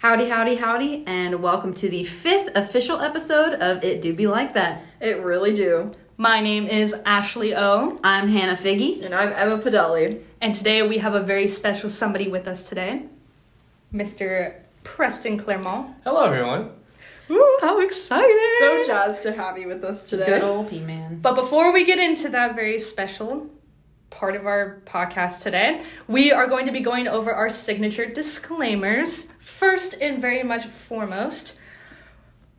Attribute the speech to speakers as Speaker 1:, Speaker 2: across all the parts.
Speaker 1: Howdy, howdy, howdy, and welcome to the fifth official episode of It Do Be Like That.
Speaker 2: It really do.
Speaker 3: My name is Ashley O,
Speaker 1: I'm Hannah Figgy.
Speaker 2: And I'm Emma Padelli.
Speaker 3: and today we have a very special somebody with us today, Mr. Preston Clairmont.
Speaker 4: Hello, everyone.
Speaker 3: Ooh, how excited!
Speaker 2: So jazzed to have you with us today.
Speaker 1: Good old P Man.
Speaker 3: But before we get into that very special part of our podcast today, we are going to be going over our signature disclaimers. First and very much foremost,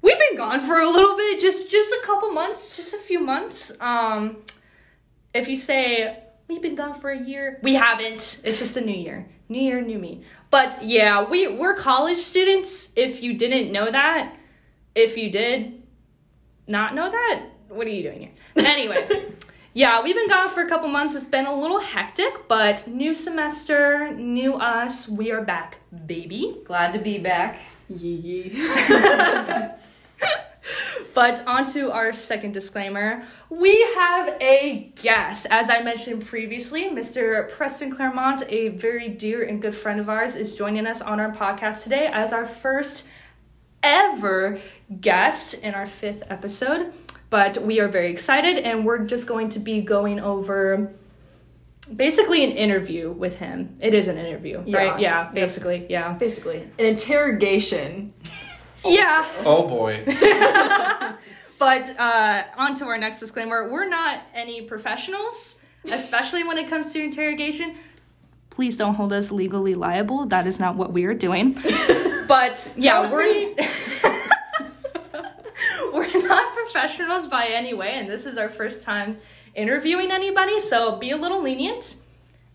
Speaker 3: we've been gone for a little bit, just just a couple months, just a few months. Um, if you say we've been gone for a year, we haven't. It's just a new year, new year, new me. But yeah, we we're college students. If you didn't know that, if you did, not know that? What are you doing here? Anyway, yeah, we've been gone for a couple months. It's been a little hectic, but new semester, new us. We are back, baby.
Speaker 1: Glad to be back.
Speaker 2: Yee.
Speaker 3: But on to our second disclaimer. We have a guest. As I mentioned previously, Mr. Preston Clairmont, a very dear and good friend of ours, is joining us on our podcast today as our first ever guest in our fifth episode. But we are very excited, and we're just going to be going over basically an interview with him. It is an interview,
Speaker 2: Yeah.
Speaker 3: right? Yeah,
Speaker 2: Yep.
Speaker 3: basically, yeah.
Speaker 2: Basically, an interrogation.
Speaker 3: Yeah.
Speaker 4: Oh boy.
Speaker 3: But uh, on to our next disclaimer we're not any professionals, especially when it comes to interrogation. Please don't hold us legally liable. That is not what we are doing. But yeah, we're we're not professionals by any way, and this is our first time interviewing anybody, so be a little lenient,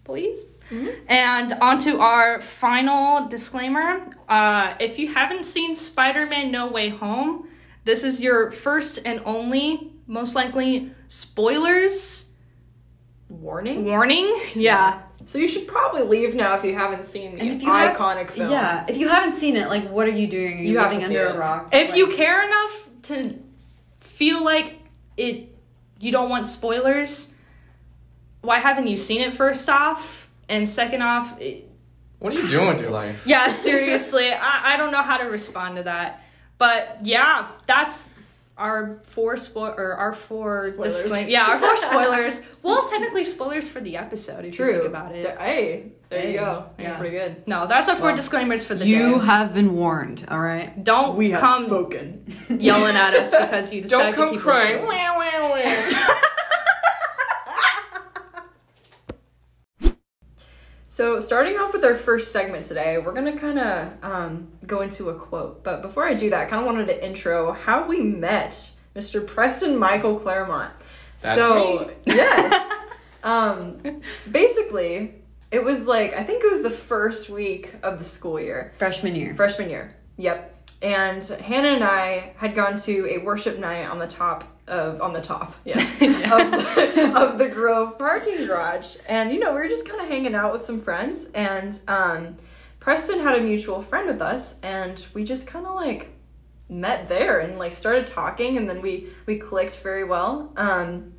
Speaker 3: please. And on to our final disclaimer. Uh, if you haven't seen Spider Man No Way Home, this is your first and only, most likely, spoilers
Speaker 2: Warning.
Speaker 3: warning. Yeah.
Speaker 2: So you should probably leave now if you haven't seen the
Speaker 1: you have-
Speaker 2: iconic film.
Speaker 1: Yeah, if you haven't seen it, like, what are you doing? Are you,
Speaker 2: You
Speaker 1: living under
Speaker 2: it.
Speaker 1: a rock?
Speaker 3: If
Speaker 1: Like,
Speaker 3: you care enough to feel like it, you don't want spoilers, why haven't you seen it first off? And second off, it,
Speaker 4: What are you doing with your life?
Speaker 3: yeah, seriously, I, I don't know how to respond to that. But yeah, that's our four spoil or our four
Speaker 2: Spoilers.
Speaker 3: disclaim. Yeah, our four spoilers. well, technically spoilers for the episode if you
Speaker 2: True.
Speaker 3: think about it.
Speaker 2: Th- Hey, there
Speaker 1: Hey.
Speaker 2: you go. That's
Speaker 3: Yeah.
Speaker 2: pretty good.
Speaker 3: No, that's our four
Speaker 1: Well,
Speaker 3: disclaimers for the day.
Speaker 1: you
Speaker 3: day.
Speaker 1: have been warned, all right?
Speaker 3: Don't
Speaker 2: We have
Speaker 3: come
Speaker 2: spoken.
Speaker 3: yelling at us because you
Speaker 4: Don't
Speaker 3: decided to
Speaker 4: come
Speaker 3: keep
Speaker 4: crying.
Speaker 2: So, starting off with our first segment today, we're gonna kind of um, go into a quote. But before I do that, I kind of wanted to intro how we met Mr. Preston Michael Clairmont.
Speaker 4: That's
Speaker 2: so,
Speaker 4: me.
Speaker 2: yes, um, basically, it was like I think it was the first week of the school year,
Speaker 1: Freshman year.
Speaker 2: freshman year. Yep. And Hannah and I had gone to a worship night on the top of on the top, yes, of, of the Grove parking garage. And you know, we were just kind of hanging out with some friends and um Preston had a mutual friend with us and we just kind of like met there and like started talking and then we we clicked very well. Um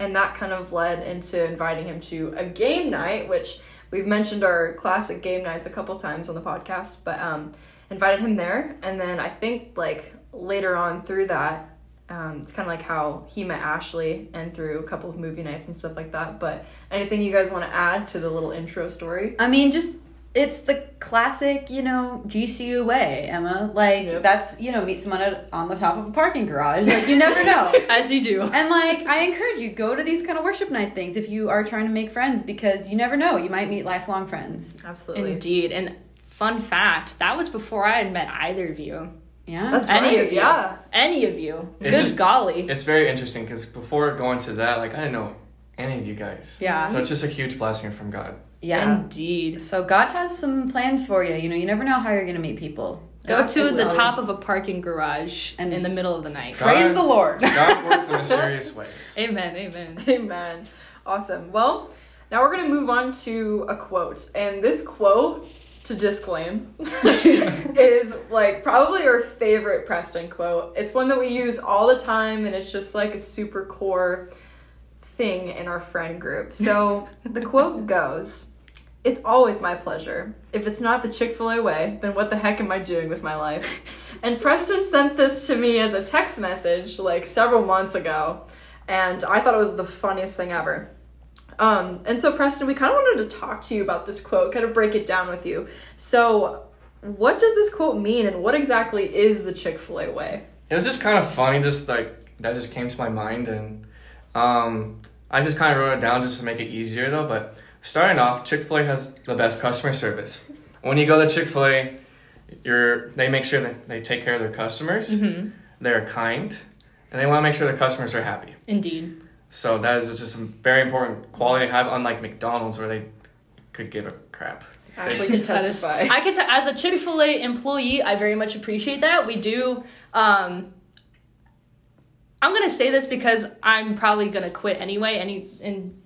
Speaker 2: and that kind of led into inviting him to a game night, which we've mentioned our classic game nights a couple times on the podcast, but um, invited him there. And then I think like later on through that, um, it's kind of like how he met Ashley and through a couple of movie nights and stuff like that. But anything you guys want to add to the little intro story?
Speaker 1: I mean, just it's the classic, you know, GCU way, Emma. Like
Speaker 2: Yep.
Speaker 1: that's you know, meet someone at, on the top of a parking garage. Like you never know.
Speaker 3: As you do.
Speaker 1: and like I encourage you, go to these kind of worship night things if you are trying to make friends because you never know, you might meet lifelong friends.
Speaker 2: Absolutely.
Speaker 3: Indeed. And fun fact, that was before I had met either of you.
Speaker 1: Yeah.
Speaker 2: That's
Speaker 3: Any
Speaker 2: right,
Speaker 3: of you.
Speaker 2: yeah.
Speaker 3: Any of you.
Speaker 4: It's
Speaker 3: Good
Speaker 4: just-
Speaker 3: golly.
Speaker 4: It's very interesting because before going to that, like I didn't know any of you guys.
Speaker 3: Yeah.
Speaker 4: So it's just a huge blessing from God.
Speaker 1: yeah.
Speaker 3: Indeed.
Speaker 1: So God has some plans for you. You know, you never know how you're gonna meet people.
Speaker 3: Go
Speaker 1: That's-
Speaker 3: to the
Speaker 1: it's-
Speaker 3: top of a parking garage
Speaker 1: And-
Speaker 3: in the middle of the night.
Speaker 4: God-
Speaker 1: Praise the Lord.
Speaker 4: God works in mysterious ways.
Speaker 3: Amen. Amen.
Speaker 2: Amen. Awesome. Well, now we're going to move on to a quote. And this quote, to disclaim, is like probably our favorite Preston quote. It's one that we use all the time, and it's just like a super core thing in our friend group. So the quote goes It's always my pleasure. If it's not the Chick fil A way, then what the heck am I doing with my life? and Preston sent this to me as a text message like several months ago, and I thought it was the funniest thing ever. Um, and so, Preston, we kind of wanted to talk to you about this quote, kind of break it down with you. So, what does this quote mean, and what exactly is the Chick fil A way?
Speaker 4: It was just kind of funny, just like that just came to my mind, and um, I just kind of wrote it down just to make it easier though. But starting off, Chick Fil A has the best customer service. When you go to Chick Fil A, you're they make sure that they take care of their customers.
Speaker 3: Mm-hmm.
Speaker 4: They're kind, and they want to make sure their customers are happy.
Speaker 3: Indeed.
Speaker 4: So that is just a very important quality to have, unlike McDonald's, where they could give a crap.
Speaker 2: Ashley can testify.
Speaker 3: I get to as a Chick Fil A employee, I very much appreciate that. We do. Um, I'm gonna say this because I'm probably gonna quit anyway, any in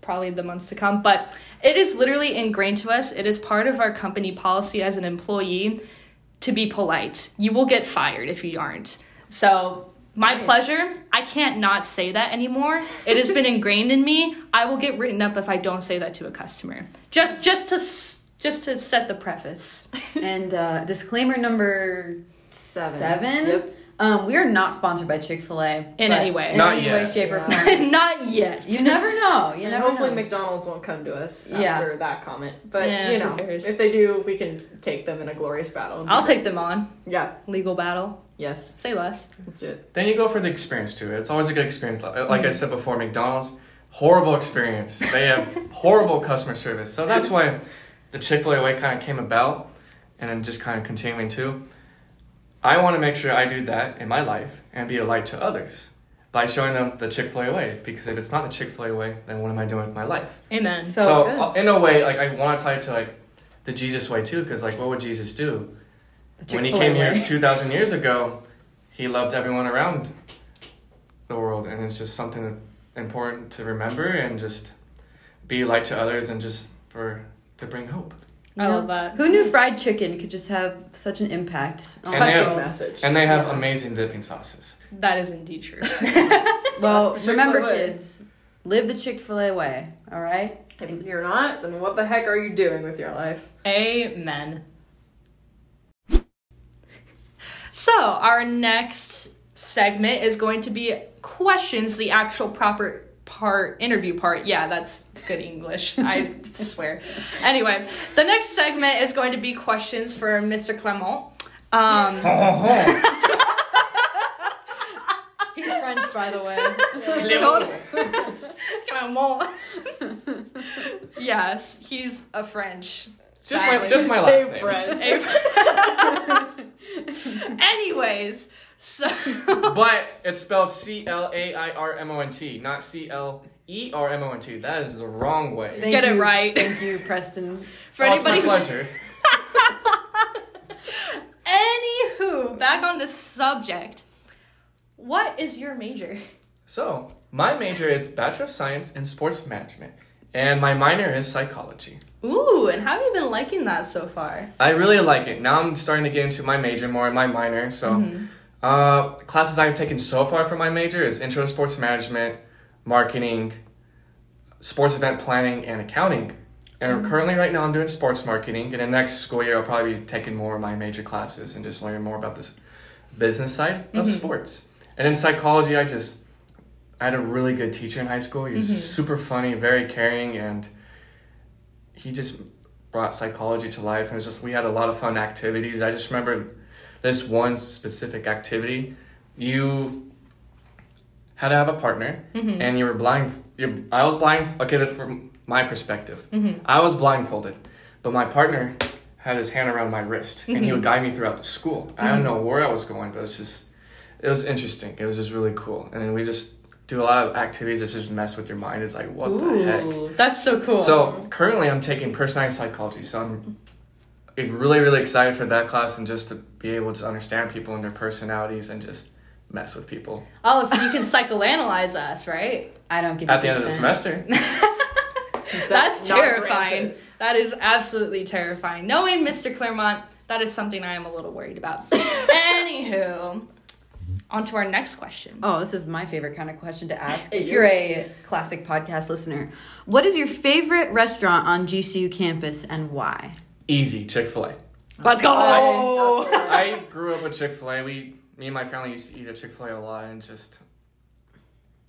Speaker 3: probably the months to come. But it is literally ingrained to us. It is part of our company policy as an employee to be polite. You will get fired if you aren't. So. My
Speaker 2: Nice.
Speaker 3: pleasure. I can't not say that anymore. It has been ingrained in me. I will get written up if I don't say that to a customer. Just just to just to set the preface.
Speaker 1: And uh, disclaimer number
Speaker 2: Seven.
Speaker 1: seven.
Speaker 2: Yep.
Speaker 1: Um, we are not sponsored by Chick Fil A
Speaker 3: In any way.
Speaker 1: In
Speaker 4: Not
Speaker 1: any
Speaker 4: yet.
Speaker 1: way, shape, or form.
Speaker 3: Not yet.
Speaker 1: You never know. You
Speaker 2: and
Speaker 1: never
Speaker 2: hopefully
Speaker 1: know.
Speaker 2: McDonald's won't come to us
Speaker 1: Yeah.
Speaker 2: after that comment. But
Speaker 3: Yeah,
Speaker 2: you know, if they do, we can take them in a glorious battle.
Speaker 3: I'll take them on.
Speaker 2: Yeah.
Speaker 3: Legal battle.
Speaker 2: Yes.
Speaker 3: Say less.
Speaker 2: Let's do it.
Speaker 4: Then you go for the experience too. It's always a good experience. Like like I said before, McDonald's horrible experience. They have horrible customer service. So that's why the Chick Fil A way kind of came about, and then just kind of continuing too. I want to make sure I do that in my life and be a light to others by showing them the Chick Fil A way. Because if it's not the Chick Fil A way, then what am I doing with my life?
Speaker 3: Amen.
Speaker 1: So
Speaker 4: So,
Speaker 1: good.
Speaker 4: uh, in a way, like I want to tie it to like the Jesus way too, because like what would Jesus do?
Speaker 1: The
Speaker 4: when he came here 2000 years ago he loved everyone around the world and it's just something important to remember and just be light to others and just for to bring hope
Speaker 3: I love that.
Speaker 1: Who knew fried chicken could just have such an impact? on
Speaker 4: And they have-
Speaker 2: message.
Speaker 4: and they have
Speaker 2: Yeah.
Speaker 4: amazing dipping sauces
Speaker 3: That is indeed true.
Speaker 1: well, remember,
Speaker 2: Chick-fil-A way.
Speaker 1: kids, live the Chick Fil A way. All right.
Speaker 2: If you're not, then what the heck are you doing with your life?
Speaker 3: Amen. So, our next segment is going to be questions, the actual proper part, interview part. Yeah, that's good English. I swear. Anyway, the next segment is going to be questions for Mr. Clement. Um,
Speaker 1: He's French, by the way.
Speaker 3: Clement. yes, he's a French.
Speaker 4: just my just my last
Speaker 2: Hey,
Speaker 4: name
Speaker 2: friend.
Speaker 3: Anyways, so
Speaker 4: but it's spelled c-l-a-i-r-m-o-n-t not c-l-e-r-m-o-n-t that is the wrong way
Speaker 1: Thank
Speaker 3: Get it right.
Speaker 1: Thank you, Preston.
Speaker 3: for
Speaker 4: oh, it's my
Speaker 3: anybody
Speaker 4: pleasure
Speaker 3: Anywho, back on the subject. What is your major?
Speaker 4: so my major is bachelor of science in sports management and my minor is psychology
Speaker 3: Ooh, and how have you been liking that so far?
Speaker 4: I really like it. Now I'm starting to get into my major more and my minor. So,
Speaker 3: Mm-hmm.
Speaker 4: uh, classes I've taken so far for my major is Intro to Sports Management, Marketing, Sports Event Planning, and Accounting. And
Speaker 3: Mm-hmm.
Speaker 4: currently, right now, I'm doing sports marketing. And in next school year, I'll probably be taking more of my major classes and just learning more about this business side of
Speaker 3: Mhm.
Speaker 4: sports. And in psychology, I just I had a really good teacher in high school. He was
Speaker 3: Mhm.
Speaker 4: super funny, very caring, and he just brought psychology to life. And it was just we had a lot of fun activities. I just remember this one specific activity. You had to have a partner,
Speaker 3: Mm-hmm.
Speaker 4: and you were blind. You, I was blind. Okay, that's from my perspective.
Speaker 3: Mm-hmm.
Speaker 4: I was blindfolded, but my partner had his hand around my wrist, and he would guide me throughout the school. I don't know where I was going, but it's just it was interesting. It was just really cool, and then we just do a lot of activities that just mess with your mind. It's like what the heck.
Speaker 3: That's so cool.
Speaker 4: So currently, I'm taking personality psychology. So I'm really, really excited for that class and just to be able to understand people and their personalities and just mess with people
Speaker 3: oh, so you can psychoanalyze us, right?
Speaker 1: I don't give a-
Speaker 4: at
Speaker 1: you
Speaker 4: the end of the semester.
Speaker 3: That's
Speaker 2: not
Speaker 3: terrifying.
Speaker 2: granted.
Speaker 3: That is absolutely terrifying. Knowing Mr. Clairmont, that is something I am a little worried about. Anywho, On to our next question.
Speaker 1: Oh, this is my favorite kind of question to ask. If you're a classic podcast listener, what is your favorite restaurant on GCU campus and why?
Speaker 4: Easy, Chick Fil A.
Speaker 3: Let's go.
Speaker 4: I grew up with Chick Fil A. We, me and my family used to eat at Chick Fil A a lot, and just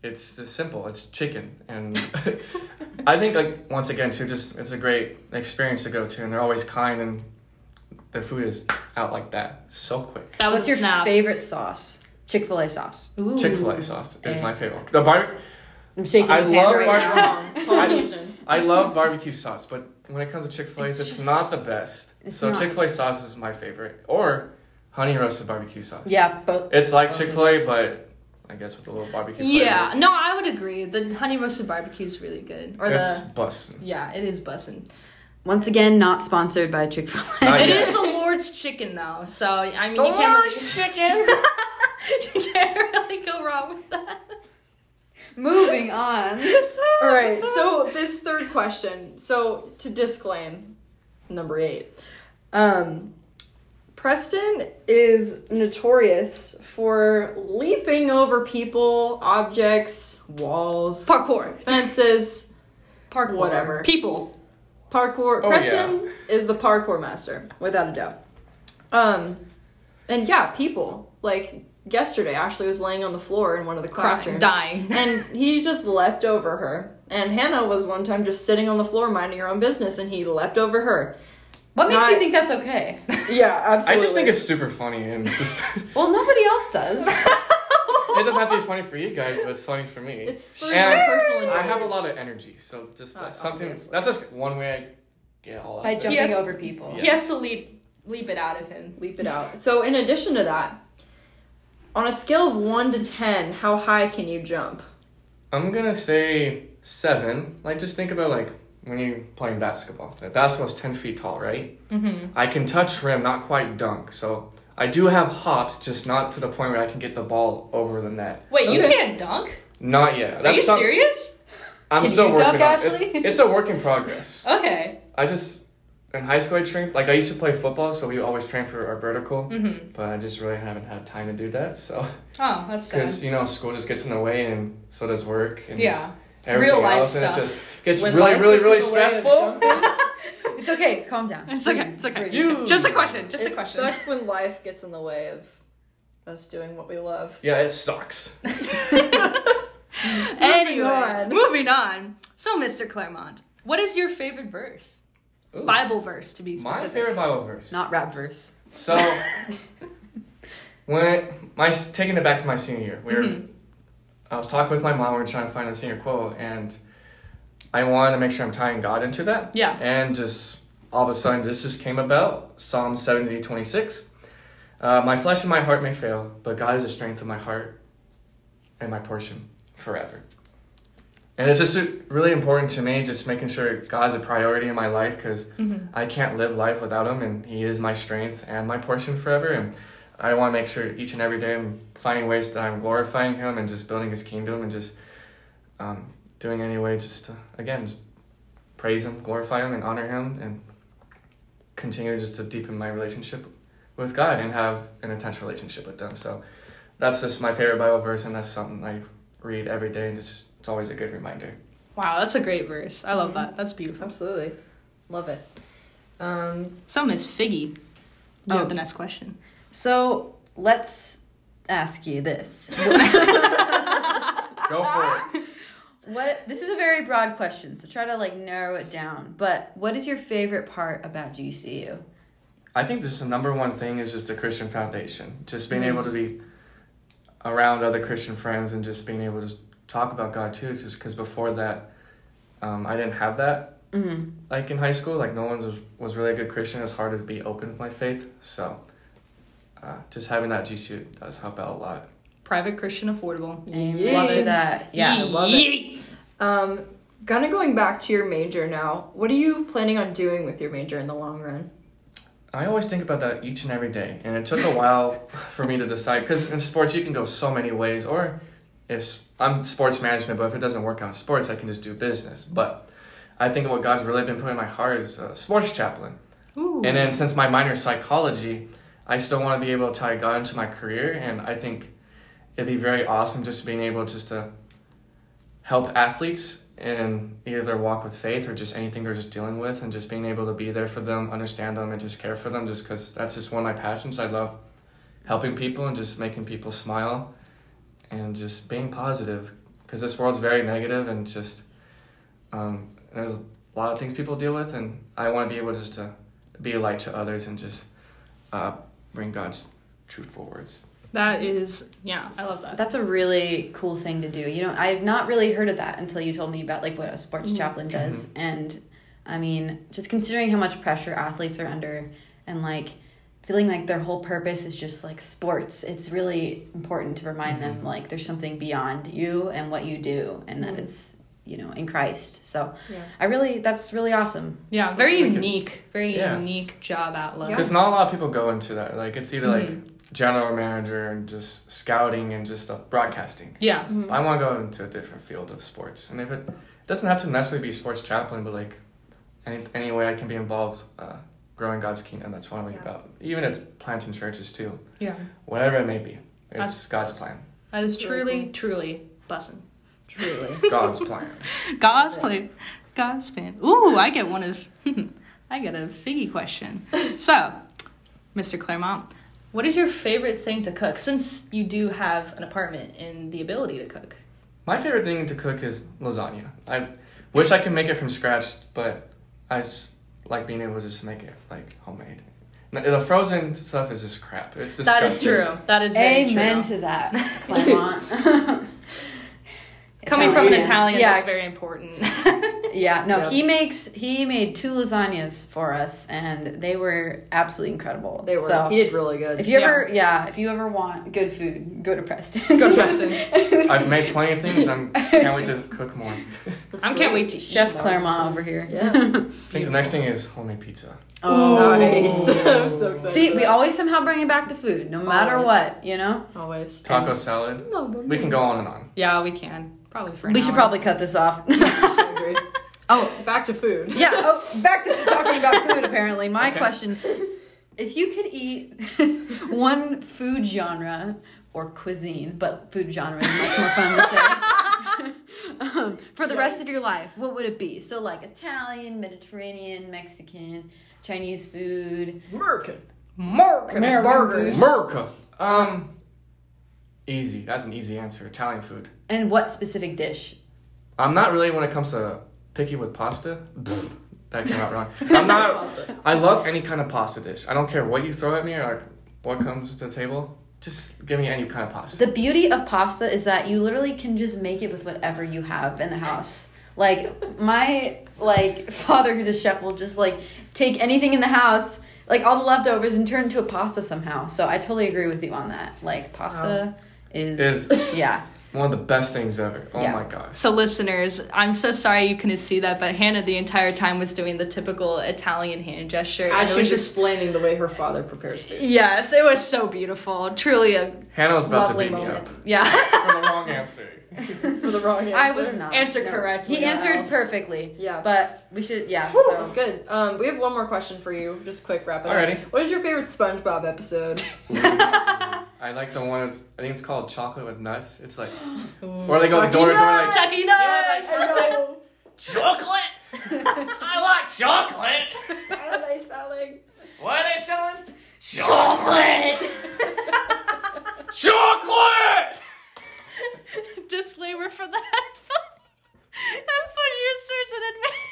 Speaker 4: it's just simple. It's chicken, and I think like once again too, just it's a great experience to go to, and they're always kind, and the food is out like that so quick.
Speaker 3: That was
Speaker 1: What's your
Speaker 3: snap.
Speaker 1: favorite sauce? Chick Fil A sauce.
Speaker 4: Chick Fil A sauce is my favorite. The bar,
Speaker 1: I'm shaking
Speaker 4: I
Speaker 1: his hand
Speaker 4: love
Speaker 1: right
Speaker 4: bar-
Speaker 1: now.
Speaker 2: Polynesian.
Speaker 4: I love barbecue sauce, but when it comes to Chick Fil A's,
Speaker 1: It's
Speaker 4: it's,
Speaker 1: just-
Speaker 4: not the best.
Speaker 1: it's
Speaker 4: So
Speaker 1: not.
Speaker 4: Chick Fil A sauce is my favorite, or honey roasted barbecue sauce.
Speaker 1: Yeah, but
Speaker 4: It's like Chick Fil A, but I guess with a little barbecue. Sauce.
Speaker 3: Yeah,
Speaker 4: flavor.
Speaker 3: no, I would agree. The honey roasted barbecue is really good. Or
Speaker 4: it's
Speaker 3: the
Speaker 4: busting.
Speaker 3: yeah, it is bussin'.
Speaker 1: once again, not sponsored by Chick Fil A.
Speaker 4: Not
Speaker 3: It
Speaker 4: yet.
Speaker 3: is the Lord's chicken though, so I mean
Speaker 4: The
Speaker 3: you can't really,
Speaker 4: Lord's chicken.
Speaker 3: you can't really go wrong with that.
Speaker 1: Moving on.
Speaker 2: All right. So this third question. So to disclaim, number eight. Um, Preston is notorious for leaping over people, objects, walls,
Speaker 3: Parkour,
Speaker 2: fences,
Speaker 1: Parkour.
Speaker 2: whatever.
Speaker 3: people.
Speaker 2: Parkour.
Speaker 4: Oh,
Speaker 2: Preston is the parkour master, without a doubt. Um, and yeah, people like yesterday. Ashley was laying on the floor in one of the classrooms.
Speaker 3: dying.
Speaker 2: and he just leapt over her. And Hannah was one time just sitting on the floor minding her own business, and he leapt over her.
Speaker 1: What makes
Speaker 2: Not-
Speaker 1: you think that's okay?
Speaker 2: Yeah, absolutely I
Speaker 4: just think it's super funny and just
Speaker 1: Well, nobody else does.
Speaker 4: it doesn't have to be funny for you guys, but it's funny for me.
Speaker 2: it's for
Speaker 4: And
Speaker 2: personal
Speaker 4: I have a lot of energy, so just
Speaker 2: Uh,
Speaker 4: that's something.
Speaker 2: obviously.
Speaker 4: That's just one way I get all out.
Speaker 1: By
Speaker 4: there.
Speaker 1: jumping
Speaker 3: Yes.
Speaker 1: over people.
Speaker 4: Yeah.
Speaker 3: He has to leap leap it out of him.
Speaker 2: leap it out. So, in addition to that, on a scale of one to ten, how high can you jump?
Speaker 4: I'm gonna say seven. Like just think about like when you're playing basketball. Like, basketball's ten feet tall, right?
Speaker 3: Mm-hmm.
Speaker 4: I can touch rim, not quite dunk. So I do have hops, just not to the point where I can get the ball over the net.
Speaker 3: Wait, you can't dunk?
Speaker 4: Not yet.
Speaker 3: Are
Speaker 4: That's
Speaker 3: you
Speaker 4: some-
Speaker 3: serious?
Speaker 4: I'm
Speaker 1: Can
Speaker 4: still
Speaker 1: you
Speaker 4: working
Speaker 1: dunk,
Speaker 4: on it. It's, it's a work in progress.
Speaker 3: Okay.
Speaker 4: I just in high school I trained like I used to play football, so we always trained for our vertical.
Speaker 3: Mm-hmm.
Speaker 4: But I just really haven't had time to do that. So
Speaker 3: Oh, that's sad.
Speaker 4: because you know school just gets in the way, and so does work. And
Speaker 3: Yeah.
Speaker 4: just everything
Speaker 3: Real life
Speaker 4: else, and
Speaker 3: stuff.
Speaker 4: it just gets
Speaker 2: When
Speaker 4: really, really, really
Speaker 2: in the way of
Speaker 4: stressful.
Speaker 1: It's okay. Calm down.
Speaker 3: It's okay. It's okay.
Speaker 4: You-
Speaker 3: Just a question. Just a question.
Speaker 2: it
Speaker 3: question.
Speaker 2: sucks when life gets in the way of us doing what we love.
Speaker 4: Yeah, it sucks.
Speaker 3: Anyway,
Speaker 2: on.
Speaker 3: moving on. So, Mr. Clairmont, what is your favorite verse?
Speaker 4: Ooh.
Speaker 3: Bible verse, to be
Speaker 4: My
Speaker 3: specific.
Speaker 4: favorite Bible verse.
Speaker 1: Not rap verse.
Speaker 4: So when my taking it back to my senior year, we were
Speaker 3: Mhm.
Speaker 4: I was talking with my mom. We were trying to find a senior quote, and I wanted to make sure I'm tying God into that.
Speaker 3: Yeah.
Speaker 4: And just all of a sudden, this just came about. Psalm seventy twenty six. Uh, my flesh and my heart may fail, but God is the strength of my heart and my portion forever. And it's just really important to me, just making sure God's a priority in my life because
Speaker 3: Mhm.
Speaker 4: I can't live life without Him, and He is my strength and my portion forever. And I want to make sure each and every day I'm finding ways that I'm glorifying Him and just building His kingdom and just um, doing any way just to, again, just praise Him, glorify Him, and honor Him, and continue just to deepen my relationship with God and have an intense relationship with them. So that's just my favorite Bible verse, and that's something I read every day, and just it's always a good reminder.
Speaker 3: Wow, that's a great verse. I love
Speaker 2: Mhm.
Speaker 3: that. That's beautiful.
Speaker 2: Absolutely, love it. Um,
Speaker 3: So, Miss Figgy, you
Speaker 1: Oh.
Speaker 3: have the next question.
Speaker 1: So let's ask you this.
Speaker 4: Go for it.
Speaker 1: What this is a very broad question, so try to like narrow it down. But what is your favorite part about GCU?
Speaker 4: I think just the number one thing is just the Christian foundation. Just being
Speaker 1: Mm.
Speaker 4: able to be around other Christian friends and just being able to just talk about God too. Just because before that, um, I didn't have that.
Speaker 1: Mm-hmm.
Speaker 4: Like in high school, like no one was was really a good Christian. It's harder to be open with my faith. So, uh, just having that GCU does help out a lot.
Speaker 3: Private Christian affordable.
Speaker 1: Amen
Speaker 2: Yay.
Speaker 1: to that. Yeah.
Speaker 2: I love it. Um, kind of going back to your major now. What are you planning on doing with your major in the long run?
Speaker 4: I always think about that each and every day, and it took a while for me to decide. Because in sports, you can go so many ways. Or if I'm sports management, but if it doesn't work out in sports, I can just do business. But I think what God's really been putting in my heart is uh, sports chaplain.
Speaker 3: Ooh.
Speaker 4: And then since my minor is psychology, I still want to be able to tie God into my career, and I think it'd be very awesome just being able just to help athletes in either their walk with faith or just anything they're just dealing with, and just being able to be there for them, understand them, and just care for them. Just because that's just one of my passions. I love helping people and just making people smile, and just being positive. Because this world's very negative and just um, there's a lot of things people deal with, and I want to be able just to be a light to others and just uh, bring God's truthful words.
Speaker 3: That is, yeah, I love that.
Speaker 1: That's a really cool thing to do. You know, I've not really heard of that until you told me about like what a sports mm-hmm. chaplain mm-hmm. does. And I mean, just considering how much pressure athletes are under and like feeling like their whole purpose is just like sports, it's really important to remind them mm-hmm. like there's something beyond you and what you do and that is, you know, in Christ. So
Speaker 2: Yeah.
Speaker 1: I really that's really awesome.
Speaker 3: yeah, very
Speaker 4: we could-
Speaker 3: unique, very
Speaker 4: Yeah.
Speaker 3: unique job outlook.
Speaker 4: Because not a lot of people go into that. Like it's either like general manager and just scouting and just stuff, broadcasting.
Speaker 3: Yeah,
Speaker 4: I want to go into a different field of sports, and if it, it doesn't have to necessarily be sports chaplain, but like any any way I can be involved, uh, growing God's kingdom. That's what I'm
Speaker 2: Yeah.
Speaker 4: about. Even it's planting churches too,
Speaker 3: yeah.
Speaker 4: whatever it may be. It's
Speaker 3: That's-
Speaker 4: God's plan.
Speaker 3: That is
Speaker 2: Really
Speaker 3: truly,
Speaker 2: cool.
Speaker 3: truly bussin'.
Speaker 1: Truly.
Speaker 4: God's plan.
Speaker 3: God's plan. God's plan. Ooh, I get one of. I get a figgy question. So, Mr. Clairmont, what is your favorite thing to cook? Since you do have an apartment and the ability to cook.
Speaker 4: My favorite thing to cook is lasagna. I wish I could make it from scratch, but I just like being able to just make it like homemade. The frozen stuff is just crap. It's disgusting.
Speaker 3: That is true. That is very
Speaker 1: Amen
Speaker 3: true.
Speaker 1: to that, Clairmont.
Speaker 3: Coming from an Italian,
Speaker 1: Yeah.
Speaker 3: that's very important.
Speaker 1: Yeah, no,
Speaker 2: Yeah.
Speaker 1: he makes he made two lasagnas for us, and they were absolutely incredible.
Speaker 2: They were.
Speaker 1: So
Speaker 2: he did really good.
Speaker 1: if you ever, yeah. if you ever want good food, go to Preston.
Speaker 3: Go to Preston.
Speaker 4: I've made plenty of things. I'm can't wait to cook more. I
Speaker 2: That's
Speaker 3: can't wait to
Speaker 1: Chef
Speaker 3: more.
Speaker 1: Clairmont over here.
Speaker 2: Yeah.
Speaker 4: I think the next thing is homemade pizza.
Speaker 1: Oh,
Speaker 2: Nice. I'm so excited.
Speaker 1: See, we always somehow bring it back to food, no matter
Speaker 2: Always.
Speaker 1: what. You know,
Speaker 2: always.
Speaker 4: Taco salad. We can go on and on.
Speaker 3: Yeah, we can. Probably for an
Speaker 1: we should
Speaker 3: hour.
Speaker 1: probably cut this off.
Speaker 2: I agree. Oh, back to food.
Speaker 1: yeah. Oh, back to talking about food. Apparently, my
Speaker 4: Okay.
Speaker 1: question: If you could eat one food genre or cuisine, but food genre is much more fun to say. um, for the rest of your life, what would it be? So, like Italian, Mediterranean, Mexican, Chinese food.
Speaker 2: American.
Speaker 3: American,
Speaker 1: American
Speaker 3: burgers.
Speaker 4: America. Um, easy. That's an easy answer. Italian food.
Speaker 1: And what specific dish?
Speaker 4: I'm not really when it comes to picky with pasta. that came out wrong. I'm not. I love any kind of pasta dish. I don't care what you throw at me or like what comes to the table. Just give me any kind of pasta.
Speaker 1: The beauty of pasta is that you literally can just make it with whatever you have in the house. Like my like father who's a chef will just like take anything in the house, like all the leftovers and turn it into a pasta somehow. So I totally agree with you on that. Like pasta is,
Speaker 4: Is-
Speaker 1: yeah.
Speaker 4: One of the best things ever. Oh
Speaker 1: Yeah.
Speaker 4: my gosh.
Speaker 3: So, listeners, I'm so sorry you couldn't see that, but Hannah the entire time was doing the typical Italian hand gesture. and
Speaker 2: As
Speaker 3: it was
Speaker 2: she's
Speaker 3: just.
Speaker 2: explaining the way her father prepares food.
Speaker 3: Yes, it was so beautiful. Truly a
Speaker 4: Hannah was about to
Speaker 3: lovely
Speaker 4: beat me up
Speaker 3: Yeah.
Speaker 4: for the wrong answer.
Speaker 2: For the wrong answer.
Speaker 1: I was not.
Speaker 3: Answer
Speaker 1: no.
Speaker 3: correctly,
Speaker 1: He
Speaker 3: or
Speaker 1: answered
Speaker 3: else.
Speaker 1: perfectly.
Speaker 2: Yeah.
Speaker 1: But we should yeah,
Speaker 2: Whew,
Speaker 1: so
Speaker 2: That's good. Um, we have one more question for you. Just quick wrap it
Speaker 4: Alrighty.
Speaker 2: up. What is your favorite SpongeBob episode?
Speaker 4: I like the one. That's, I think it's called chocolate with nuts. It's like, or they go
Speaker 2: Chucky
Speaker 4: door to door like
Speaker 3: Chucky Nuts!
Speaker 2: I
Speaker 4: chocolate. I like chocolate.
Speaker 2: What are they selling?
Speaker 4: What are they selling? Chocolate. chocolate.
Speaker 3: Disclaimer for that. that funnier starts in advance.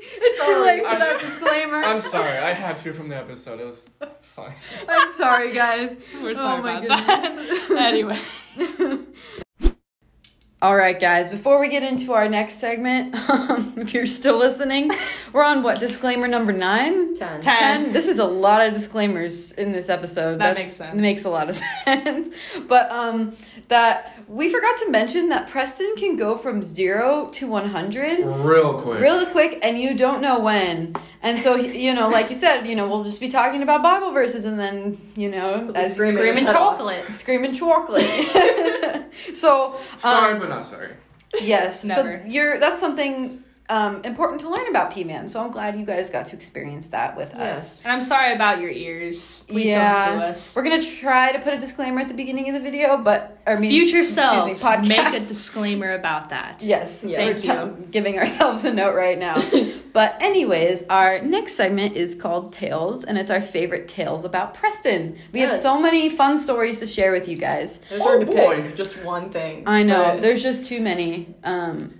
Speaker 1: It's too late for
Speaker 4: I'm-
Speaker 1: that disclaimer.
Speaker 4: I'm sorry. I had to from the episode. It was fine.
Speaker 1: I'm sorry guys.
Speaker 3: We're oh sorry
Speaker 1: oh my
Speaker 3: about
Speaker 1: goodness.
Speaker 3: that. anyway.
Speaker 1: All right, guys, before we get into our next segment, um, if you're still listening, we're on what, disclaimer number nine?
Speaker 2: Ten.
Speaker 3: Ten.
Speaker 1: This is a lot of disclaimers in this episode.
Speaker 3: That makes sense.
Speaker 1: Makes a lot of sense. But um, that we forgot to mention that Preston can go from zero to 100
Speaker 4: Real quick.
Speaker 1: Real quick and you don't know when. And so, you know, like you said, you know, we'll just be talking about Bible verses and then, you know,
Speaker 2: be
Speaker 1: as
Speaker 2: screaming
Speaker 3: Screaming chocolate.
Speaker 1: screaming chocolate. so,
Speaker 4: Sorry,
Speaker 1: um,
Speaker 4: but not sorry.
Speaker 1: Yes.
Speaker 3: Never.
Speaker 1: So you're that's something um, important to learn about P Man. So I'm glad you guys got to experience that with us.
Speaker 3: And I'm sorry about your ears. Please
Speaker 1: Yeah.
Speaker 3: don't sue us.
Speaker 1: We're gonna try to put a disclaimer at the beginning of the video, but I mean,
Speaker 3: Future
Speaker 1: excuse me,
Speaker 3: selves,
Speaker 1: podcast.
Speaker 3: make a disclaimer about that.
Speaker 1: Yes,
Speaker 2: Yes.
Speaker 1: thank you. Giving ourselves a note right now. but anyways, our next segment is called Tales, and it's our favorite tales about Preston. We have so many fun stories to share with you guys.
Speaker 2: It was hard
Speaker 4: Oh,
Speaker 2: to
Speaker 4: boy.
Speaker 2: pick just one thing.
Speaker 1: I know
Speaker 2: but-
Speaker 1: there's just too many. Um,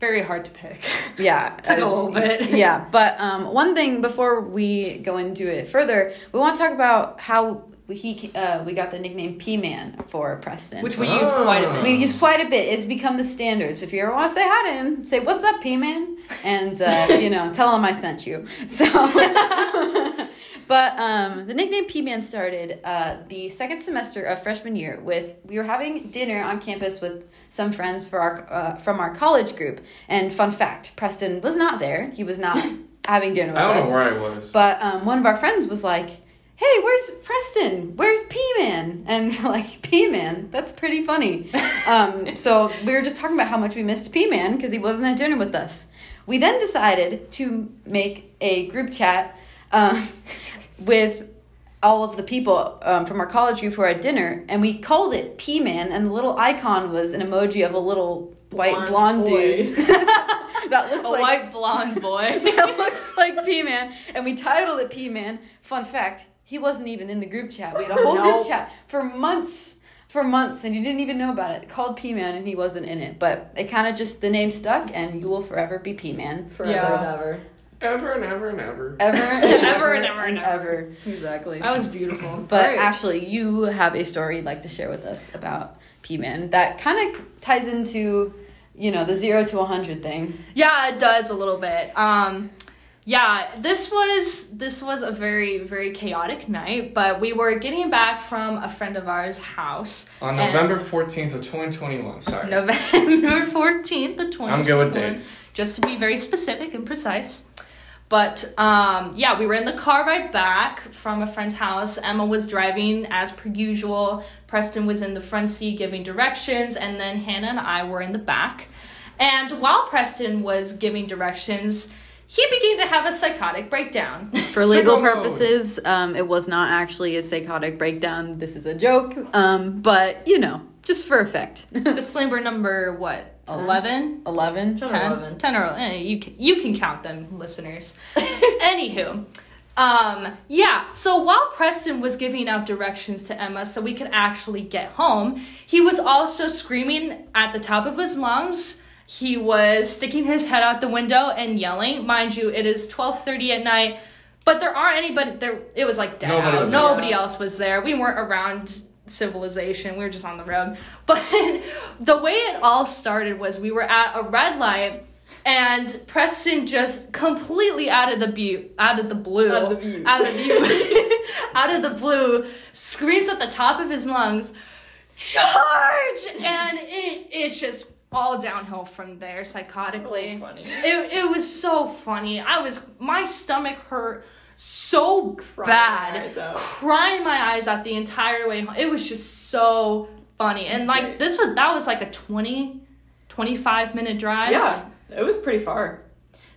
Speaker 3: Very hard to pick.
Speaker 1: yeah,
Speaker 3: Took a little bit.
Speaker 1: yeah, but um, one thing before we go into it further, we want to talk about how he uh, we got the nickname P Man for Preston,
Speaker 3: Which we use quite a bit.
Speaker 1: We use quite a bit. It's become the standard. So if you ever want to say hi to him, say "What's up, P Man," and uh, you know, tell him I sent you. So, but um, the nickname P Man started uh, the second semester of freshman year with we were having dinner on campus with some friends for our uh, from our college group. And fun fact, Preston was not there. He was not having dinner with
Speaker 4: I don't
Speaker 1: us.
Speaker 4: know where I was.
Speaker 1: But um, one of our friends was like, "Hey, where's Preston? Where's P Man?" And we're like, "P Man? That's pretty funny." um, so we were just talking about how much we missed P Man because he wasn't at dinner with us. We then decided to make a group chat um, with all of the people um, from our college group who were at dinner, and we called it P Man, and the little icon was an emoji of a little white blonde,
Speaker 2: Blonde
Speaker 1: dude that looks
Speaker 3: A
Speaker 1: like
Speaker 3: white blonde boy.
Speaker 1: that looks like P Man, and we titled it P Man. Fun fact: he wasn't even in the group chat. We had a whole
Speaker 2: Nope.
Speaker 1: group chat for months, for months, and you didn't even know about it. Called P Man, and he wasn't in it. But it kind of just the name stuck, and you will forever be P Man.
Speaker 2: Forever
Speaker 3: Yeah.
Speaker 2: and ever.
Speaker 4: Ever and ever and ever.
Speaker 1: Ever and
Speaker 3: Ever
Speaker 1: ever
Speaker 3: and ever and
Speaker 1: ever.
Speaker 2: Exactly.
Speaker 3: that was beautiful.
Speaker 1: But
Speaker 2: Alright.
Speaker 1: Ashley, you have a story you'd like to share with us about P Man that kind of ties into, you know, the zero to a hundred thing.
Speaker 3: Yeah, it does a little bit. Um, yeah, this was this was a very very chaotic night, but we were getting back from a friend of ours' house
Speaker 4: On November 14th of 2021. Sorry.
Speaker 3: November fourteenth of twenty.
Speaker 4: I'm good with dates.
Speaker 3: Just to be very specific and precise. But um, yeah, we were in the car ride back from a friend's house. Emma was driving as per usual. Preston was in the front seat giving directions, and then Hannah and I were in the back. And while Preston was giving directions, he began to have a psychotic breakdown.
Speaker 1: For legal purposes, um, it was not actually a psychotic breakdown. This is a joke, um, but you know, just for effect.
Speaker 3: Disclaimer number what? 11?
Speaker 1: 11?
Speaker 3: 10,
Speaker 2: 11.
Speaker 3: 10 or eh, you can, you can count them listeners. Anywho um yeah so while preston was giving out directions to emma so we could actually get home he was also screaming at the top of his lungs. He was sticking his head out the window and yelling. Mind you it is 12.30 at night but there aren't anybody there it was like dead
Speaker 4: Nobody was
Speaker 3: nobody else was there. We weren't around civilization we were just on the road but the way it all started was we were at a red light and Preston just completely out of the view, out of the blue,
Speaker 2: Out of the view.
Speaker 3: out of the view, out of the blue, screams at the top of his lungs, "Charge!" And it, it's just all downhill from there, psychotically.
Speaker 2: So funny.
Speaker 3: It, it was so funny. I was my stomach hurt so
Speaker 2: Crying my
Speaker 3: bad,
Speaker 2: eyes out.
Speaker 3: crying my eyes out the entire way home. It was just so funny, and like
Speaker 2: great.
Speaker 3: this was that was like a 20, 25 minute drive.
Speaker 2: Yeah, it was pretty far.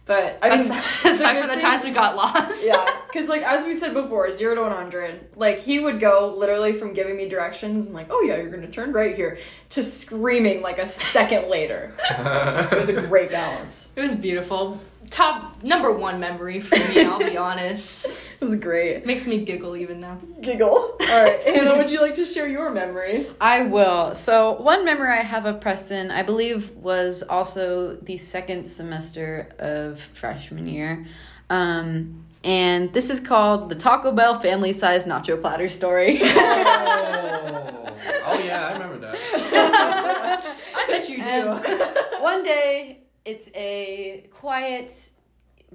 Speaker 2: But I mean,
Speaker 3: aside
Speaker 2: the
Speaker 3: from the
Speaker 2: thing-
Speaker 3: times we got lost.
Speaker 2: yeah, because like as we said before, zero to one hundred, like he would go literally from giving me directions and like, oh yeah, you're gonna turn right here, to screaming like a second later. It was a great balance.
Speaker 3: It was beautiful. Top number one memory for me, I'll be honest.
Speaker 2: It was great.
Speaker 3: Makes me giggle even now.
Speaker 2: Giggle. All right, Hannah, would you like to share your memory?
Speaker 1: I will. So, one memory I have of Preston, I believe, was also the second semester of freshman year. Um, and this is called the Taco Bell family size nacho platter story.
Speaker 4: oh. oh, yeah, I remember that.
Speaker 3: I bet you do.
Speaker 1: And one day, it's a quiet.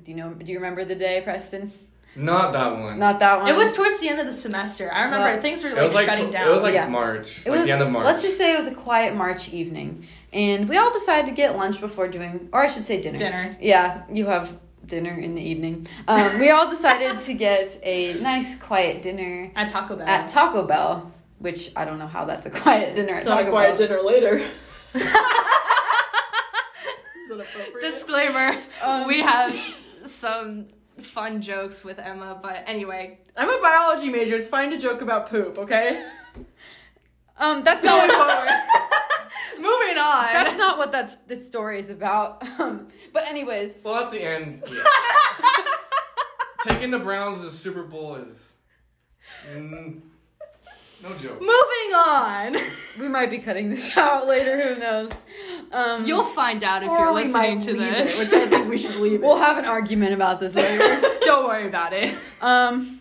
Speaker 1: Do you know? Do you remember the day, Preston?
Speaker 4: Not that one.
Speaker 1: Not that one.
Speaker 3: it was towards the end of the semester. I remember
Speaker 1: Well,
Speaker 3: things were like,
Speaker 4: like
Speaker 3: shutting
Speaker 4: tw-
Speaker 3: down.
Speaker 4: It was like
Speaker 1: Yeah.
Speaker 4: March.
Speaker 1: It
Speaker 4: like
Speaker 1: was.
Speaker 4: the end of March.
Speaker 1: Let's just say it was a quiet March evening, and we all decided to get lunch before doing, or I should say dinner.
Speaker 3: dinner.
Speaker 1: Yeah, you have dinner in the evening. Um, we all decided to get a nice quiet dinner
Speaker 3: At Taco Bell.
Speaker 1: at Taco Bell, which I don't know how that's a quiet dinner at
Speaker 2: It's not
Speaker 1: Taco
Speaker 2: a quiet
Speaker 1: Bell.
Speaker 2: dinner later. Is inappropriate?
Speaker 3: Disclaimer:
Speaker 1: Um,
Speaker 3: We have some fun jokes with Emma, but anyway,
Speaker 2: I'm a biology major. It's fine to joke about poop, okay?
Speaker 1: Um, that's not what,
Speaker 3: moving on.
Speaker 1: that's not what that's this story is about. Um, but anyways,
Speaker 4: Well, at the end, yeah. taking the Browns to the Super Bowl is mm, no joke.
Speaker 3: moving on.
Speaker 1: we might be cutting this out later. Who knows? Um,
Speaker 3: You'll find out if
Speaker 2: Or
Speaker 3: you're
Speaker 2: we
Speaker 3: listening
Speaker 2: might
Speaker 3: to
Speaker 2: leave
Speaker 3: this.
Speaker 2: it, which I think we should leave.
Speaker 1: We'll have an argument about this later.
Speaker 3: Don't worry about it.
Speaker 1: Um,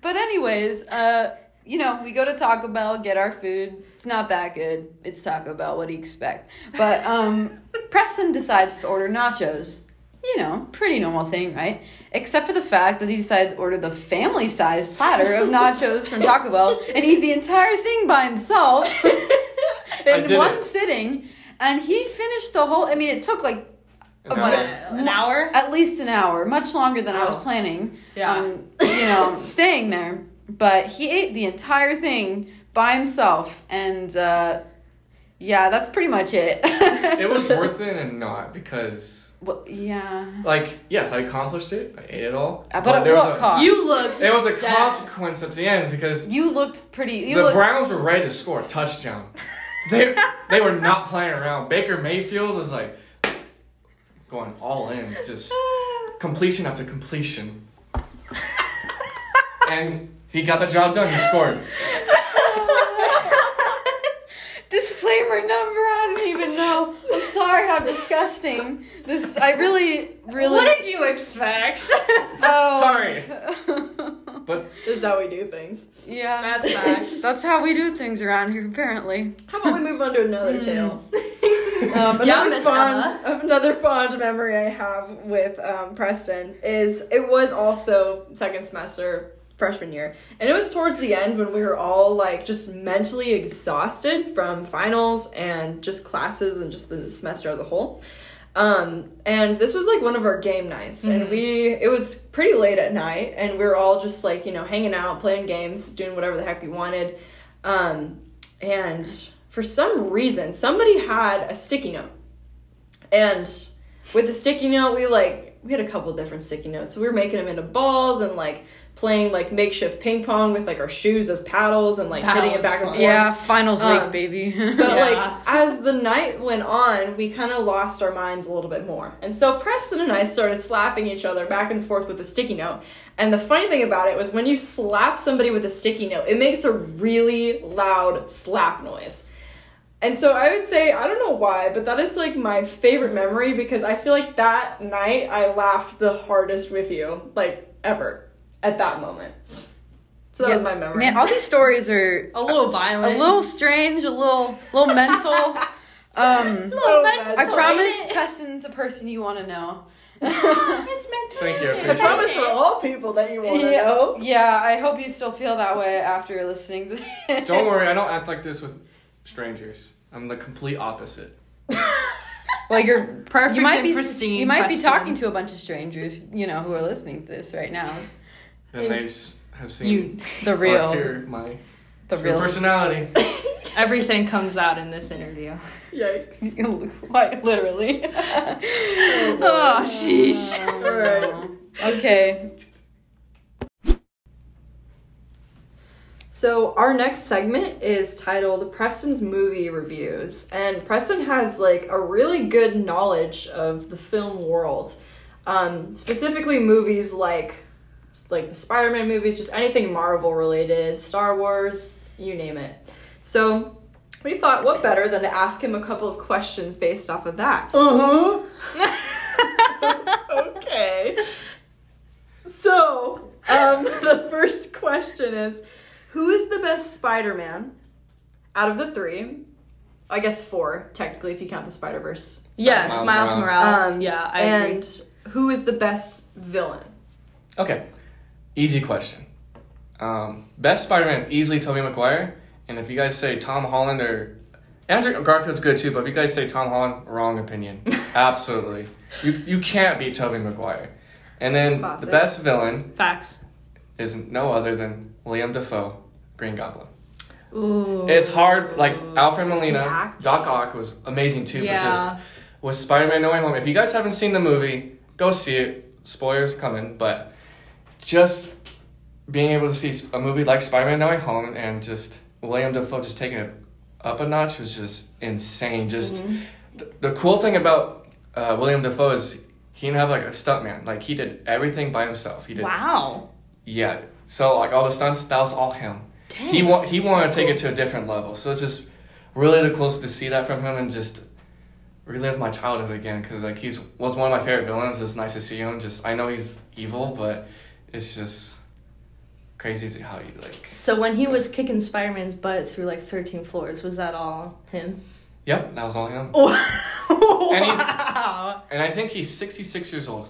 Speaker 1: but anyways, uh, you know, we go to Taco Bell, get our food. It's not that good. It's Taco Bell. What do you expect? But um, Preston decides to order nachos. You know, pretty normal thing, right? Except for the fact that he decided to order the family size platter of nachos from Taco Bell and eat the entire thing by himself in one
Speaker 4: it.
Speaker 1: sitting. And he finished the whole. I mean, it took like
Speaker 4: No.
Speaker 1: What?
Speaker 3: An hour?
Speaker 1: at least an hour, much longer than I was
Speaker 2: Oh.
Speaker 1: planning
Speaker 3: Yeah.
Speaker 1: on, you know, staying there. But he ate the entire thing by himself, and uh, yeah, that's pretty much it.
Speaker 4: It was worth it and not because,
Speaker 1: Well, yeah,
Speaker 4: like, yes, I accomplished it. I ate it all.
Speaker 1: Uh, but at
Speaker 4: there was
Speaker 1: what
Speaker 4: a,
Speaker 1: cost?
Speaker 3: You looked.
Speaker 4: There was a
Speaker 3: dead.
Speaker 4: consequence at the end because
Speaker 1: you looked pretty. You
Speaker 4: the
Speaker 1: looked,
Speaker 4: Browns were ready to score a touchdown. they they were not playing around. Baker Mayfield was like going all in, just completion after completion. and he got the job done. He scored.
Speaker 1: disclaimer number. I didn't even know. I'm sorry how disgusting this. I really, really.
Speaker 3: What did you expect?
Speaker 1: oh.
Speaker 4: Sorry. But
Speaker 2: This is how we do things.
Speaker 1: Yeah,
Speaker 3: That's facts.
Speaker 1: That's how we do things around here, apparently.
Speaker 2: How about we move on to another
Speaker 1: Hmm.
Speaker 2: tale? Um,
Speaker 3: Yeah,
Speaker 2: another
Speaker 3: Miss
Speaker 2: fond, another fond memory I have with um, Preston is it was also second semester freshman year, and it was towards the end when we were all like just mentally exhausted from finals and just classes and just the semester as a whole. Um, and this was like one of our game nights, and
Speaker 3: Mhm.
Speaker 2: we it was pretty late at night, and we were all just like you know hanging out, playing games, doing whatever the heck we wanted. Um, and for some reason, somebody had a sticky note, and with the sticky note, we like we had a couple different sticky notes, so we were making them into balls and like playing like makeshift ping pong with like our shoes as paddles and like
Speaker 3: That
Speaker 2: hitting it
Speaker 3: was
Speaker 2: back and forth.
Speaker 1: Yeah, finals week,
Speaker 2: Um,
Speaker 1: baby.
Speaker 2: But
Speaker 3: Yeah.
Speaker 2: like as the night went on, we kind of lost our minds a little bit more. And so Preston and I started slapping each other back and forth with a sticky note. And the funny thing about it was when you slap somebody with a sticky note, it makes a really loud slap noise. And so I would say, I don't know why, but that is like my favorite memory because I feel like that night I laughed the hardest with you, like ever, at that moment. So that
Speaker 1: Yeah,
Speaker 2: was my memory.
Speaker 1: Man, all these stories are
Speaker 3: a little violent, a
Speaker 1: little strange, a little, little mental. Um,
Speaker 2: So
Speaker 3: mental.
Speaker 1: I promise Preston's a person you want to know.
Speaker 3: It's meant to
Speaker 4: Thank you, I
Speaker 2: I promise for all people that you want to
Speaker 1: yeah,
Speaker 2: know.
Speaker 1: yeah, I hope you still feel that way after listening to this.
Speaker 4: don't worry, I don't act like this with strangers. I'm the complete opposite.
Speaker 1: Well, you're
Speaker 3: Perfect
Speaker 1: you might
Speaker 3: and
Speaker 1: be
Speaker 3: pristine.
Speaker 1: you might be talking to a bunch of strangers, you know, who are listening to this right now.
Speaker 4: Then they have seen
Speaker 3: You.
Speaker 1: The real,
Speaker 4: hear my
Speaker 1: the real.
Speaker 4: personality.
Speaker 3: Everything comes out in this interview.
Speaker 2: Yikes.
Speaker 1: Quite literally.
Speaker 3: Oh, sheesh.
Speaker 1: Oh, no. Okay.
Speaker 2: So our next segment is titled Preston's movie reviews, and Preston has like a really good knowledge of the film world, um, specifically movies like like the Spider-Man movies, just anything Marvel related, Star Wars, you name it. So we thought, what better than to ask him a couple of questions based off of that?
Speaker 1: Uh huh.
Speaker 2: okay. So, um, the first question is Who is the best Spider Man out of the three? I guess four, technically, if you count the Spider Verse.
Speaker 3: Yes,
Speaker 4: Miles
Speaker 3: Miles
Speaker 4: Morales.
Speaker 3: Morales.
Speaker 2: Um,
Speaker 3: yeah, I
Speaker 2: and
Speaker 3: agree.
Speaker 2: who is the best villain?
Speaker 4: Okay, easy question. Um, best Spider-Man is easily Tobey Maguire, and if you guys say Tom Holland or Andrew Garfield's good too, but if you guys say Tom Holland, wrong opinion. Absolutely, you you can't beat Tobey Maguire. And then
Speaker 2: Classic.
Speaker 4: the best villain
Speaker 3: Facts.
Speaker 4: is no other than Liam Dafoe, Green Goblin.
Speaker 3: Ooh.
Speaker 4: It's hard, like Alfred Molina. Doc Ock was amazing too, but
Speaker 3: Yeah.
Speaker 4: just with Spider-Man: No Way Home. If you guys haven't seen the movie, go see it. Spoilers coming, but just being able to see a movie like Spider-Man: No Way Home and just William Dafoe just taking it up a notch was just insane. Just the, the cool thing about uh, William Dafoe is he didn't have like a stuntman. Like he did everything by himself. He did
Speaker 3: Wow.
Speaker 4: yeah. So like all the stunts, that was all him.
Speaker 3: Dang.
Speaker 4: He wa- he wanted to take it to a different level. So it's just really the coolest to see that from him and just relive my childhood again because like he's was one of my favorite villains. It's nice to see him. Just I know he's evil, but it's just crazy to how you like.
Speaker 3: So when he was kicking Spider-Man's butt through like 13 floors, was that all him?
Speaker 4: Yep, that was all him.
Speaker 3: and
Speaker 4: he's- And I think he's sixty six years old.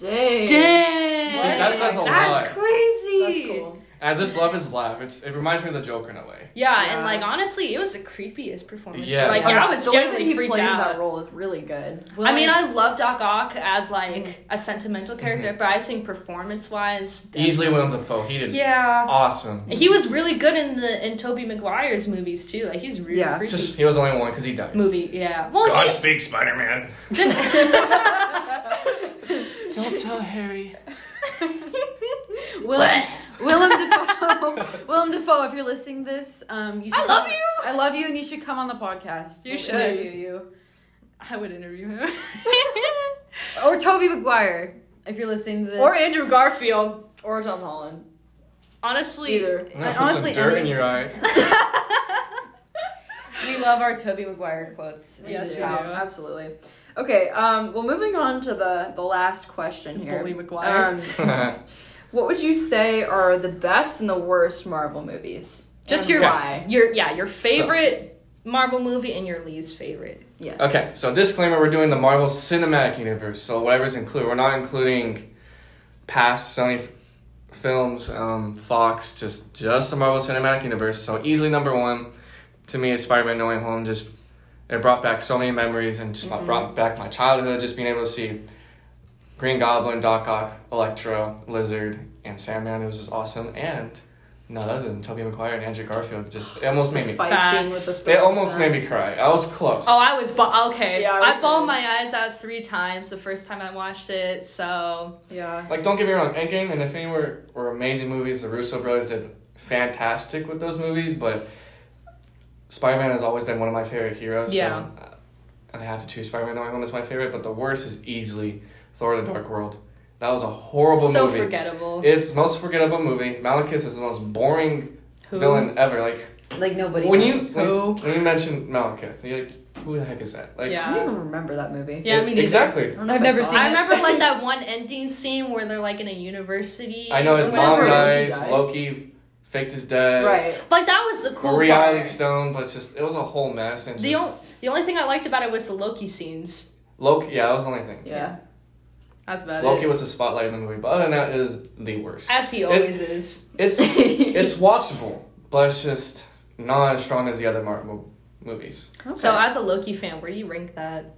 Speaker 2: Dang.
Speaker 3: Dang.
Speaker 4: See, that says a
Speaker 3: That's
Speaker 4: lot.
Speaker 3: crazy.
Speaker 2: That's cool.
Speaker 4: I just love his laugh. It's it reminds me of the Joker in a way.
Speaker 3: Yeah,
Speaker 2: Yeah.
Speaker 3: and like honestly, it was the creepiest performance.
Speaker 4: Yes.
Speaker 3: Like
Speaker 4: Yeah,
Speaker 3: I was
Speaker 2: the way that
Speaker 3: genuinely
Speaker 2: he
Speaker 3: freaked
Speaker 2: plays
Speaker 3: out.
Speaker 2: that role is really good.
Speaker 1: Well,
Speaker 3: I mean, I love Doc Ock as like
Speaker 2: Mm.
Speaker 3: a sentimental character,
Speaker 4: Mhm.
Speaker 3: but I think performance wise,
Speaker 4: Easily William Dafoe. He did
Speaker 3: Yeah.
Speaker 4: awesome.
Speaker 3: He was really good in the in Tobey Maguire's movies too. Like he's really
Speaker 2: Yeah.
Speaker 3: creepy.
Speaker 4: Just he was the only one because he died.
Speaker 3: movie, yeah. Well, he,
Speaker 4: Godspeed, Spider Man. Don't tell Harry.
Speaker 1: Willem, Willem Dafoe. Willem Dafoe, if you're listening to this, um, you
Speaker 3: I love
Speaker 1: come-
Speaker 3: you!
Speaker 1: I love you, and you should come on the podcast.
Speaker 3: You
Speaker 1: We'll
Speaker 3: should.
Speaker 1: interview you.
Speaker 3: I would interview him.
Speaker 1: Or Tobey Maguire, if you're listening to this.
Speaker 3: or Andrew Garfield.
Speaker 2: Or Tom Holland.
Speaker 3: Honestly,
Speaker 2: Either.
Speaker 4: I'm gonna put
Speaker 1: honestly-
Speaker 4: some dirt
Speaker 1: I
Speaker 4: in your eye.
Speaker 1: We love our Tobey Maguire quotes. in
Speaker 3: Yes,
Speaker 1: this
Speaker 3: we do.
Speaker 1: house.
Speaker 2: Absolutely. Okay, um, well, moving on to the, the last question here.
Speaker 3: Bully Maguire.
Speaker 2: Um, what would you say are the best and the worst Marvel movies?
Speaker 3: just
Speaker 2: And
Speaker 3: your
Speaker 2: why?
Speaker 3: your yeah your favorite Marvel movie and your least favorite.
Speaker 2: Yes.
Speaker 4: okay, so disclaimer: we're doing the Marvel Cinematic Universe, so whatever's included. We're not including past Sony f- films, um, Fox, just just the Marvel Cinematic Universe. So easily number one to me is Spider-Man: No Way Home. Just it brought back so many memories and just brought back my childhood. Just being able to see Green Goblin, Doc Ock, Electro, Lizard, and Sandman. It was just awesome. And none other than Tobey Maguire and Andrew Garfield. Just it almost made me.
Speaker 2: Fight
Speaker 3: Facts.
Speaker 2: scene
Speaker 4: It almost made me cry. I was close.
Speaker 3: Oh, I was ba- okay.
Speaker 2: Yeah, I
Speaker 3: I, bawled my eyes out three times the first time I watched it. So
Speaker 2: Yeah.
Speaker 4: Like, don't get me wrong, Endgame and Infinity were, were amazing movies. The Russo brothers did fantastic with those movies, but Spider Man has always been one of my favorite heroes.
Speaker 3: Yeah.
Speaker 4: So, uh, I have to choose Spider Man No Way Home as my favorite, but the worst is easily Thor the Dark World. That was a horrible
Speaker 3: so
Speaker 4: movie.
Speaker 3: forgettable.
Speaker 4: It's the most forgettable movie. Malekith is the most boring
Speaker 3: Who?
Speaker 4: villain ever. Like,
Speaker 1: Like nobody.
Speaker 4: when you
Speaker 1: knows.
Speaker 4: when,
Speaker 3: Who?
Speaker 4: when you mention Malekith, you're like, who the heck is that? Like,
Speaker 3: Yeah.
Speaker 2: I don't even remember that movie.
Speaker 3: Yeah, me neither.
Speaker 4: exactly.
Speaker 2: I don't know
Speaker 1: I've never
Speaker 2: saw
Speaker 1: seen
Speaker 3: I remember like that one ending scene where they're like in a university.
Speaker 4: I know his
Speaker 3: or
Speaker 4: mom
Speaker 3: whatever.
Speaker 2: Loki
Speaker 4: dies,
Speaker 2: dies.
Speaker 4: Loki faked his death.
Speaker 2: Right.
Speaker 3: Like that was a cool
Speaker 4: a reality
Speaker 3: part.
Speaker 4: stone, but it's just it was a whole mess and
Speaker 3: The,
Speaker 4: just
Speaker 3: o- the only thing I liked about it was the Loki scenes.
Speaker 4: Loki. Yeah, that was the only thing.
Speaker 2: Yeah.
Speaker 3: That's about
Speaker 4: Loki
Speaker 3: it.
Speaker 4: was the spotlight in the movie, but other than that, it is the worst.
Speaker 3: As he always is.
Speaker 4: It's it's watchable, but it's just not as strong as the other Marvel movies.
Speaker 2: Okay.
Speaker 3: So as a Loki fan, where do you rank that?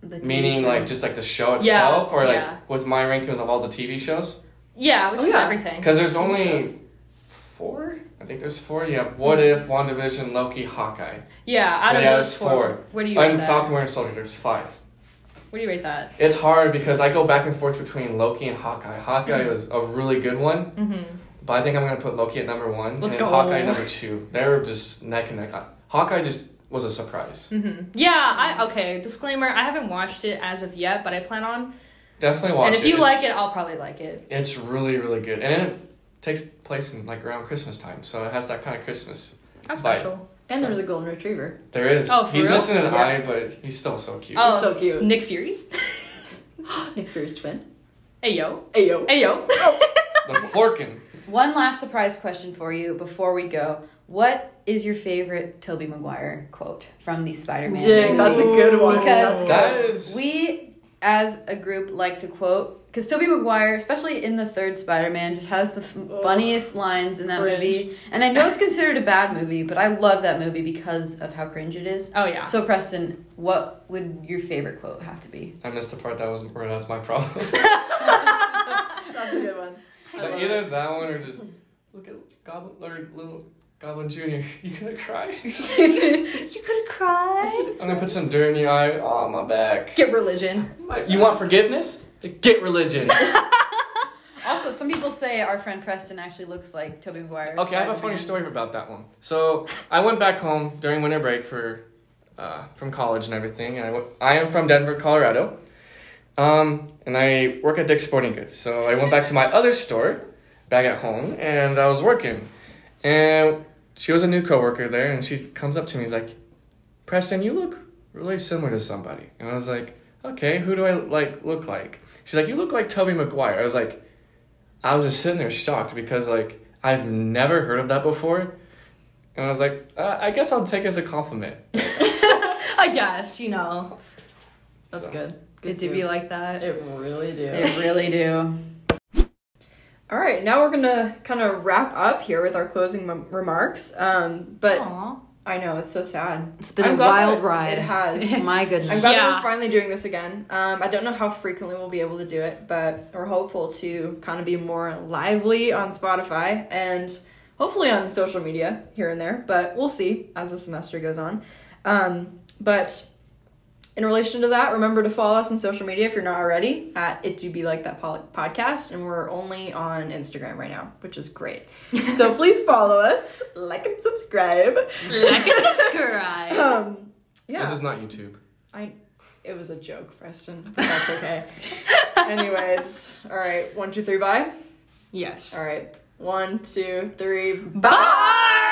Speaker 1: The
Speaker 4: Meaning,
Speaker 1: show.
Speaker 4: like just like the show
Speaker 3: Yeah,
Speaker 4: itself, or like
Speaker 3: yeah.
Speaker 4: with my rankings of all the TV shows.
Speaker 3: Yeah, which
Speaker 2: Oh,
Speaker 3: is
Speaker 2: yeah.
Speaker 3: everything.
Speaker 4: Because there's
Speaker 2: TV
Speaker 4: only
Speaker 2: shows.
Speaker 4: four. I think there's four. You have What If, WandaVision, Loki, Hawkeye,
Speaker 3: Yeah, out
Speaker 4: So
Speaker 3: of
Speaker 4: yeah,
Speaker 3: those four,
Speaker 4: four.
Speaker 3: where do you rate
Speaker 4: and
Speaker 3: that?
Speaker 4: Falcon Winter Soldier. There's five.
Speaker 3: Where do you rate that?
Speaker 4: It's hard because I go back and forth between Loki and Hawkeye. Hawkeye was a really good one.
Speaker 3: Mm-hmm.
Speaker 4: But I think I'm gonna put Loki at number one.
Speaker 3: Let's
Speaker 4: and
Speaker 3: go.
Speaker 4: Hawkeye number two. They're just neck and neck. Hawkeye just was a surprise.
Speaker 3: Mm-hmm. Yeah, I okay. Disclaimer: I haven't watched it as of yet, but I plan on.
Speaker 4: Definitely watch it.
Speaker 3: and if you like it, I'll probably like it.
Speaker 4: it's really really good, and it takes place in like around Christmas time, so it has that kind of Christmas.
Speaker 3: That's
Speaker 4: Vibe.
Speaker 3: special.
Speaker 2: And there's a golden retriever.
Speaker 4: There is.
Speaker 3: Oh, for
Speaker 4: he's
Speaker 3: real?
Speaker 4: missing an
Speaker 2: Yeah.
Speaker 4: eye, but he's still so cute.
Speaker 3: Oh,
Speaker 2: so cute.
Speaker 3: Nick Fury.
Speaker 2: Nick Fury's twin.
Speaker 3: Hey yo.
Speaker 2: Hey yo.
Speaker 3: Hey yo.
Speaker 4: The Florkin.
Speaker 1: One last surprise question for you before we go. What is your favorite Tobey Maguire quote from the Spider-Man?
Speaker 2: Dang, that's a good one.
Speaker 1: Because
Speaker 2: That's
Speaker 4: That
Speaker 2: good.
Speaker 4: is.
Speaker 1: we, as a group, like to quote because Tobey Maguire, especially in the third Spider-Man, just has the f-
Speaker 2: Ugh.
Speaker 1: funniest lines in that
Speaker 2: Cringe.
Speaker 1: movie. And I know it's considered a bad movie, but I love that movie because of how cringe it is.
Speaker 3: Oh yeah.
Speaker 1: So Preston, what would your favorite quote have to be?
Speaker 4: I missed the part that was where that's my problem.
Speaker 2: That's a good one.
Speaker 4: But
Speaker 2: love
Speaker 4: either that one or just look at Goblin or little Goblin Jr., you gonna cry?
Speaker 3: you gonna cry?
Speaker 4: I'm gonna put some dirt in your eye. Oh, my back.
Speaker 3: Get religion.
Speaker 4: You want forgiveness? Get religion.
Speaker 1: Also, some people say our friend Preston actually looks like Tobey Maguire.
Speaker 4: Okay, I have a funny story about that one. So I went back home during winter break for uh, from college and everything. And I, w- I am from Denver, Colorado, um, and I work at Dick's Sporting Goods. So I went back to my other store back at home, and I was working, and she was a new coworker there, and she comes up to me, and is like, "Preston, you look really similar to somebody," and I was like, "Okay, who do I like look like?" She's like, "You look like Tobey Maguire." I was like. I was just sitting there shocked because like I've never heard of that before, and I was like, uh, I guess I'll take it as a compliment.
Speaker 3: I guess, you know.
Speaker 2: That's
Speaker 4: So.
Speaker 2: good. Good
Speaker 3: Good to be like that.
Speaker 2: It really do.
Speaker 1: It really do.
Speaker 2: All right, now we're gonna kind of wrap up here with our closing m- remarks. Um, but
Speaker 3: Aw.
Speaker 2: I know it's so sad.
Speaker 1: It's been
Speaker 2: I'm
Speaker 1: a wild ride.
Speaker 2: It has.
Speaker 1: My goodness.
Speaker 2: I'm glad
Speaker 3: Yeah.
Speaker 2: we're finally doing this again. Um, I don't know how frequently we'll be able to do it, but we're hopeful to kind of be more lively on Spotify and hopefully on social media here and there. But we'll see as the semester goes on. Um, but in relation to that, remember to follow us on social media if you're not already at It Do Be Like That podcast, and we're only on Instagram right now, which is great. so please follow us, like and subscribe.
Speaker 3: Like and subscribe.
Speaker 2: Um, yeah.
Speaker 4: This is not YouTube.
Speaker 2: I it was a joke, Preston, but that's okay. Anyways, all right, one, two, three, bye.
Speaker 3: yes.
Speaker 2: All right, one, two, three,
Speaker 3: Bye.